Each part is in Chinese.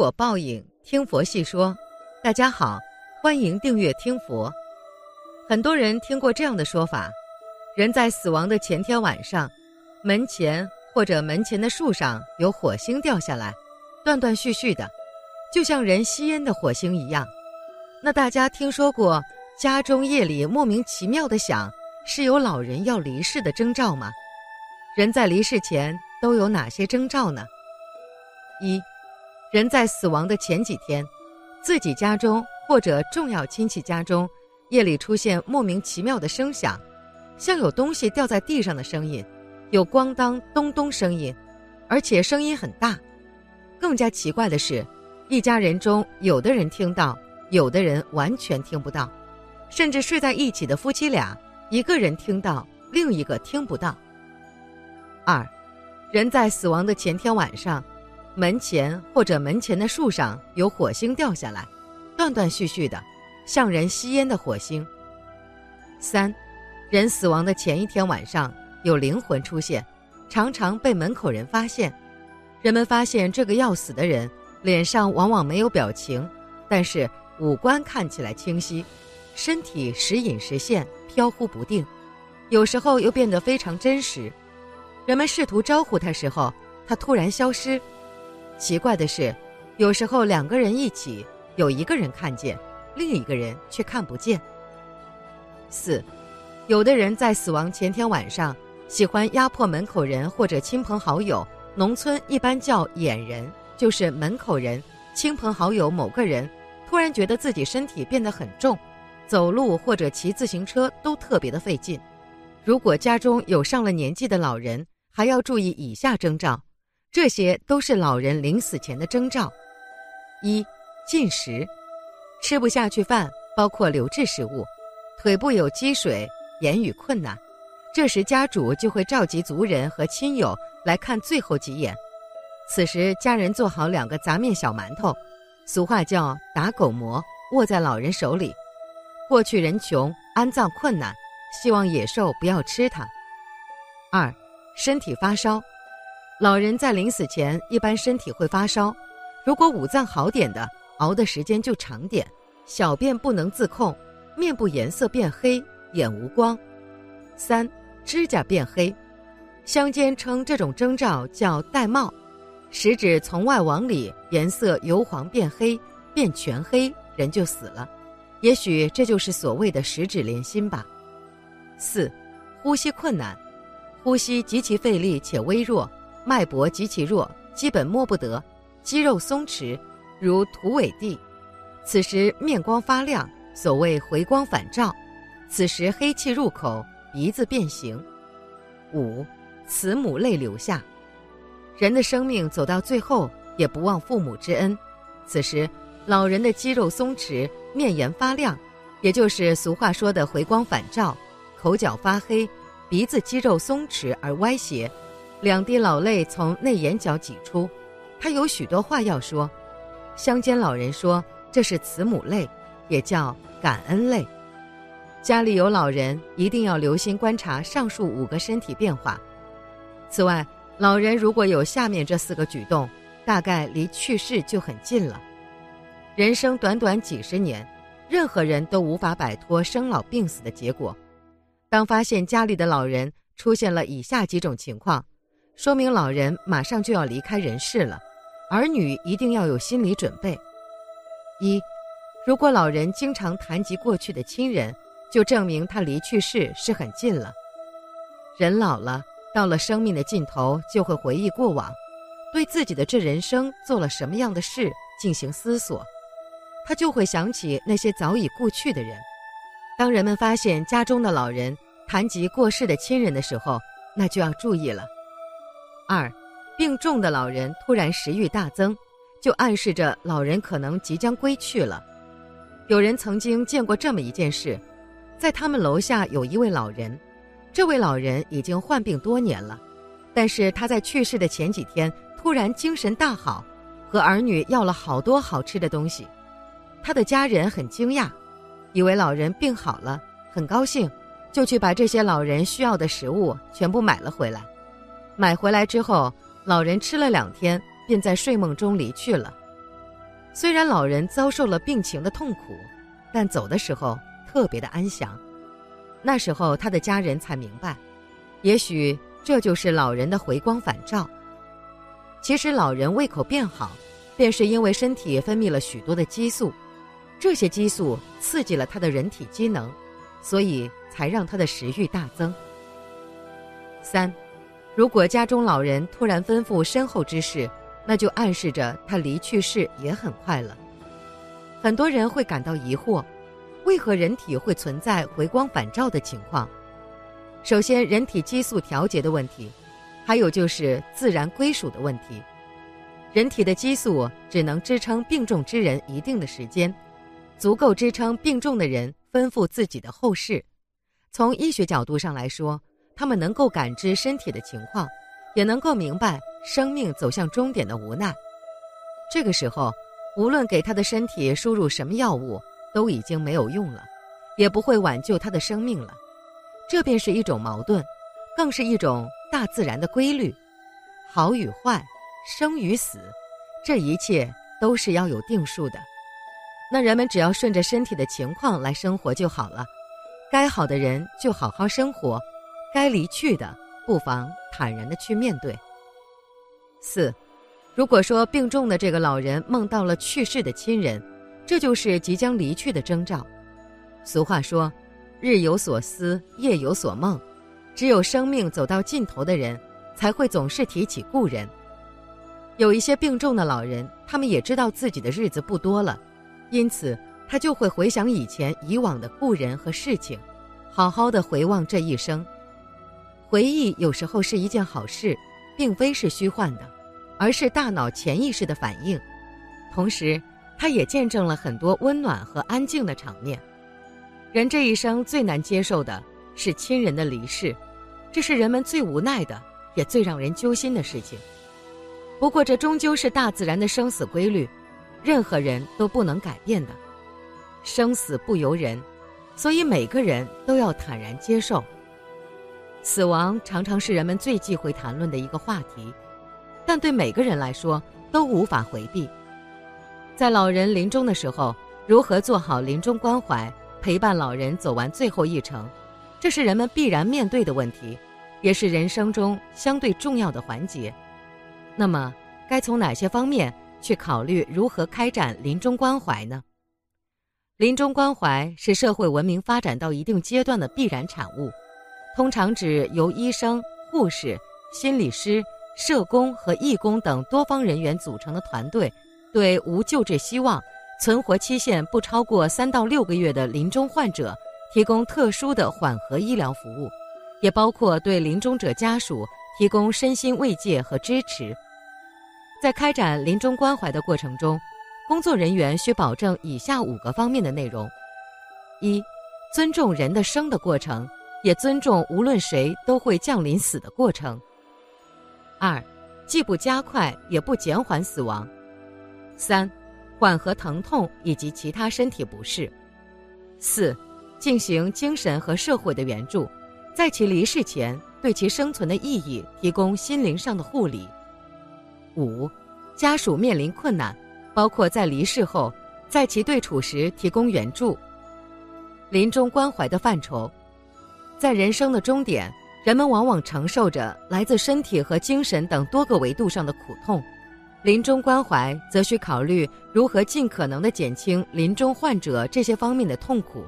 果报应，听佛细说。大家好，欢迎订阅听佛。很多人听过这样的说法：人在死亡的前天晚上，门前或者门前的树上有火星掉下来，断断续续的，就像人吸烟的火星一样。那大家听说过家中夜里莫名其妙的响，是有老人要离世的征兆吗？人在离世前都有哪些征兆呢？一人在死亡的前几天，自己家中或者重要亲戚家中，夜里出现莫名其妙的声响，像有东西掉在地上的声音，有咣当咚咚声音，而且声音很大。更加奇怪的是，一家人中有的人听到，有的人完全听不到，甚至睡在一起的夫妻俩，一个人听到，另一个听不到。二，人在死亡的前天晚上。门前或者门前的树上有火星掉下来，断断续续的，像人吸烟的火星。三，人死亡的前一天晚上有灵魂出现，常常被门口人发现。人们发现这个要死的人脸上往往没有表情，但是五官看起来清晰，身体时隐时现，飘忽不定，有时候又变得非常真实。人们试图招呼他时候，他突然消失。奇怪的是，有时候两个人一起，有一个人看见，另一个人却看不见。四，有的人在死亡前天晚上喜欢压迫门口人或者亲朋好友，农村一般叫眼人，就是门口人、亲朋好友某个人突然觉得自己身体变得很重，走路或者骑自行车都特别的费劲。如果家中有上了年纪的老人，还要注意以下征兆。这些都是老人临死前的征兆：一、进食，吃不下去饭，包括流质食物；腿部有积水，言语困难。这时家主就会召集族人和亲友来看最后几眼。此时家人做好两个杂面小馒头，俗话叫打狗馍，握在老人手里。过去人穷，安葬困难，希望野兽不要吃它。二、身体发烧。老人在临死前一般身体会发烧，如果五脏好点的，熬的时间就长点，小便不能自控，面部颜色变黑，眼无光。三，指甲变黑，乡间称这种征兆叫玳瑁，食指从外往里颜色由黄变黑，变全黑，人就死了。也许这就是所谓的十指连心吧。四，呼吸困难，呼吸极其费力且微弱。脉搏极其弱，基本摸不得，肌肉松弛，如土尾地。此时面光发亮，所谓回光返照。此时黑气入口，鼻子变形。五，慈母泪流下。人的生命走到最后，也不忘父母之恩。此时老人的肌肉松弛，面颜发亮，也就是俗话说的回光返照。口角发黑，鼻子肌肉松弛而歪斜。两滴老泪从内眼角挤出，他有许多话要说。乡间老人说这是慈母泪，也叫感恩泪。家里有老人，一定要留心观察上述五个身体变化。此外，老人如果有下面这四个举动，大概离去世就很近了。人生短短几十年，任何人都无法摆脱生老病死的结果。当发现家里的老人出现了以下几种情况。说明老人马上就要离开人世了，儿女一定要有心理准备。一，如果老人经常谈及过去的亲人，就证明他离去世是很近了。人老了，到了生命的尽头，就会回忆过往，对自己的这人生做了什么样的事进行思索，他就会想起那些早已故去的人。当人们发现家中的老人谈及过世的亲人的时候，那就要注意了。二，病重的老人突然食欲大增，就暗示着老人可能即将归去了。有人曾经见过这么一件事，在他们楼下有一位老人，这位老人已经患病多年了，但是他在去世的前几天突然精神大好，和儿女要了好多好吃的东西。他的家人很惊讶，以为老人病好了，很高兴，就去把这些老人需要的食物全部买了回来。买回来之后，老人吃了两天，便在睡梦中离去了。虽然老人遭受了病情的痛苦，但走的时候特别的安详。那时候他的家人才明白，也许这就是老人的回光返照。其实老人胃口变好，便是因为身体分泌了许多的激素，这些激素刺激了他的人体机能，所以才让他的食欲大增。三，如果家中老人突然吩咐身后之事，那就暗示着他离去世也很快了。很多人会感到疑惑，为何人体会存在回光返照的情况？首先，人体激素调节的问题。还有就是自然归属的问题，人体的激素只能支撑病重之人一定的时间，足够支撑病重的人吩咐自己的后事。从医学角度上来说，他们能够感知身体的情况，也能够明白生命走向终点的无奈。这个时候，无论给他的身体输入什么药物，都已经没有用了，也不会挽救他的生命了。这便是一种矛盾，更是一种。大自然的规律，好与坏，生与死，这一切都是要有定数的。那人们只要顺着身体的情况来生活就好了。该好的人就好好生活，该离去的不妨坦然的去面对。四，如果说病重的这个老人梦到了去世的亲人，这就是即将离去的征兆。俗话说，日有所思，夜有所梦。只有生命走到尽头的人，才会总是提起故人。有一些病重的老人，他们也知道自己的日子不多了，因此他就会回想以前以往的故人和事情，好好的回望这一生。回忆有时候是一件好事，并非是虚幻的，而是大脑潜意识的反应。同时，他也见证了很多温暖和安静的场面。人这一生最难接受的是亲人的离世。这是人们最无奈的，也最让人揪心的事情。不过，这终究是大自然的生死规律，任何人都不能改变的。生死不由人，所以每个人都要坦然接受。死亡常常是人们最忌讳谈论的一个话题，但对每个人来说都无法回避。在老人临终的时候，如何做好临终关怀，陪伴老人走完最后一程？这是人们必然面对的问题，也是人生中相对重要的环节。那么，该从哪些方面去考虑如何开展临终关怀呢？临终关怀是社会文明发展到一定阶段的必然产物，通常指由医生、护士、心理师、社工和义工等多方人员组成的团队，对无救治希望、存活期限不超过三到六个月的临终患者。提供特殊的缓和医疗服务，也包括对临终者家属提供身心慰藉和支持。在开展临终关怀的过程中，工作人员需保证以下五个方面的内容：一、尊重人的生的过程，也尊重无论谁都会降临死的过程；二、既不加快也不减缓死亡；三、缓和疼痛以及其他身体不适；四。进行精神和社会的援助，在其离世前对其生存的意义提供心灵上的护理。五，家属面临困难，包括在离世后，在其对处时提供援助。临终关怀的范畴，在人生的终点，人们往往承受着来自身体和精神等多个维度上的苦痛，临终关怀则需考虑如何尽可能的减轻临终患者这些方面的痛苦。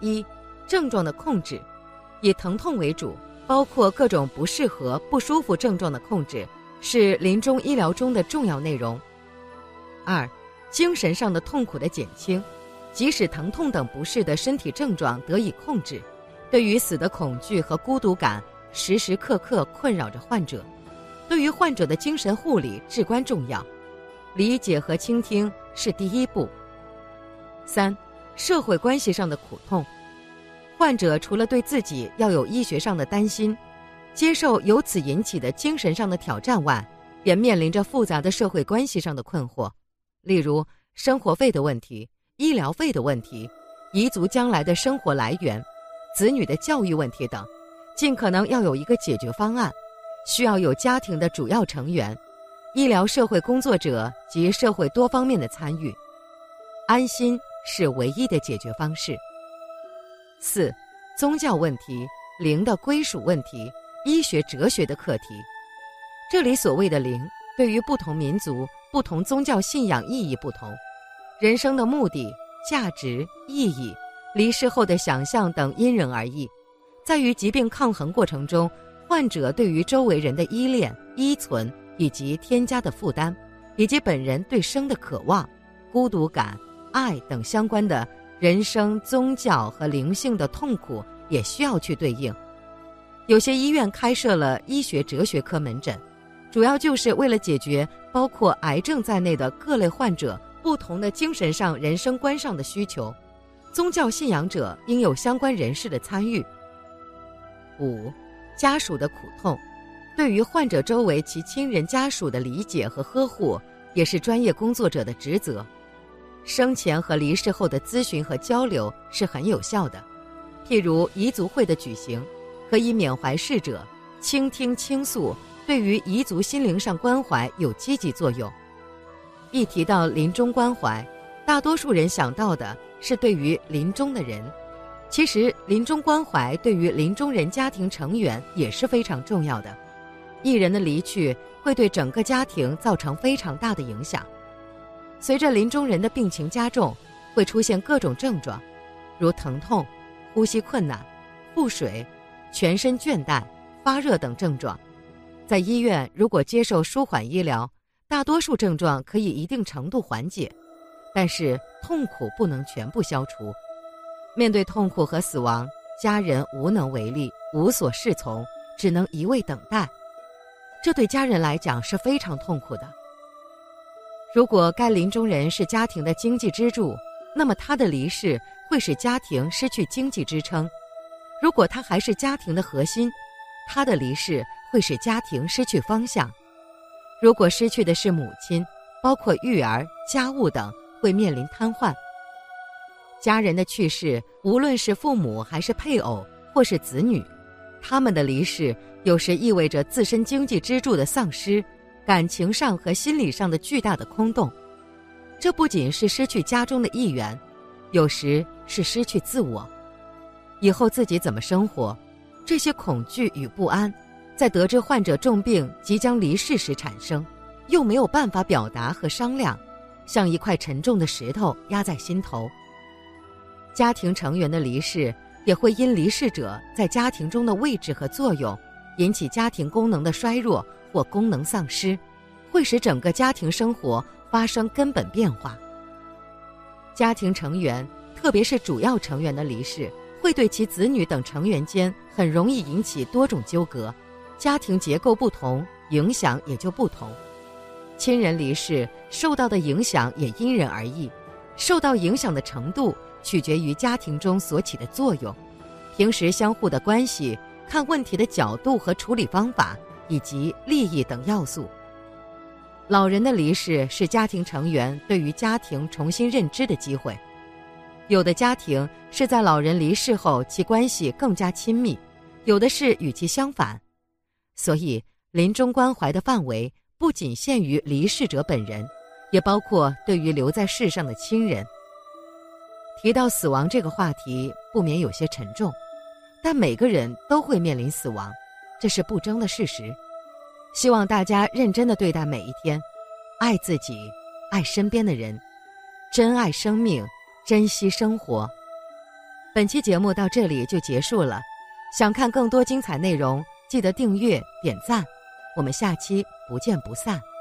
一，症状的控制，以疼痛为主，包括各种不适合、不舒服症状的控制，是临终医疗中的重要内容。二，精神上的痛苦的减轻，即使疼痛等不适的身体症状得以控制，对于死的恐惧和孤独感时时刻刻困扰着患者，对于患者的精神护理至关重要，理解和倾听是第一步。三。社会关系上的苦痛，患者除了对自己要有医学上的担心，接受由此引起的精神上的挑战外，也面临着复杂的社会关系上的困惑，例如生活费的问题、医疗费的问题、彝族将来的生活来源、子女的教育问题等，尽可能要有一个解决方案，需要有家庭的主要成员，医疗社会工作者及社会多方面的参与，安心是唯一的解决方式。四，宗教问题、灵的归属问题、医学哲学的课题。这里所谓的灵，对于不同民族、不同宗教信仰意义不同，人生的目的、价值、意义、离世后的想象等因人而异，在于疾病抗衡过程中，患者对于周围人的依恋、依存。以及添加的负担，以及本人对生的渴望、孤独感、爱等相关的人生、宗教和灵性的痛苦，也需要去对应。有些医院开设了医学哲学科门诊，主要就是为了解决包括癌症在内的各类患者不同的精神上、人生观上的需求。宗教信仰者应有相关人士的参与。五，家属的苦痛。对于患者周围其亲人家属的理解和呵护，也是专业工作者的职责。生前和离世后的咨询和交流是很有效的。譬如彝族会的举行，可以缅怀逝者，倾听倾诉，对于彝族心灵上关怀有积极作用。一提到临终关怀，大多数人想到的是对于临终的人，其实临终关怀对于临终人家庭成员也是非常重要的。一人的离去会对整个家庭造成非常大的影响。随着临终人的病情加重，会出现各种症状，如疼痛、呼吸困难、腹水、全身倦怠、发热等症状。在医院，如果接受舒缓医疗，大多数症状可以一定程度缓解，但是痛苦不能全部消除。面对痛苦和死亡，家人无能为力，无所适从，只能一味等待。这对家人来讲是非常痛苦的。如果该临终人是家庭的经济支柱，那么他的离世会使家庭失去经济支撑；如果他还是家庭的核心，他的离世会使家庭失去方向。如果失去的是母亲，包括育儿、家务等，会面临瘫痪。家人的去世，无论是父母还是配偶或是子女。他们的离世有时意味着自身经济支柱的丧失，感情上和心理上的巨大的空洞。这不仅是失去家中的一员，有时是失去自我。以后自己怎么生活？这些恐惧与不安，在得知患者重病即将离世时产生，又没有办法表达和商量，像一块沉重的石头压在心头。家庭成员的离世。也会因离世者在家庭中的位置和作用，引起家庭功能的衰弱或功能丧失，会使整个家庭生活发生根本变化。家庭成员，特别是主要成员的离世，会对其子女等成员间很容易引起多种纠葛，家庭结构不同，影响也就不同。亲人离世受到的影响也因人而异，受到影响的程度。取决于家庭中所起的作用，平时相互的关系、看问题的角度和处理方法，以及利益等要素。老人的离世是家庭成员对于家庭重新认知的机会。有的家庭是在老人离世后，其关系更加亲密；有的是与其相反。所以，临终关怀的范围不仅限于离世者本人，也包括对于留在世上的亲人。提到死亡这个话题，不免有些沉重，但每个人都会面临死亡，这是不争的事实。希望大家认真的对待每一天，爱自己，爱身边的人，珍爱生命，珍惜生活。本期节目到这里就结束了，想看更多精彩内容，记得订阅点赞，我们下期不见不散。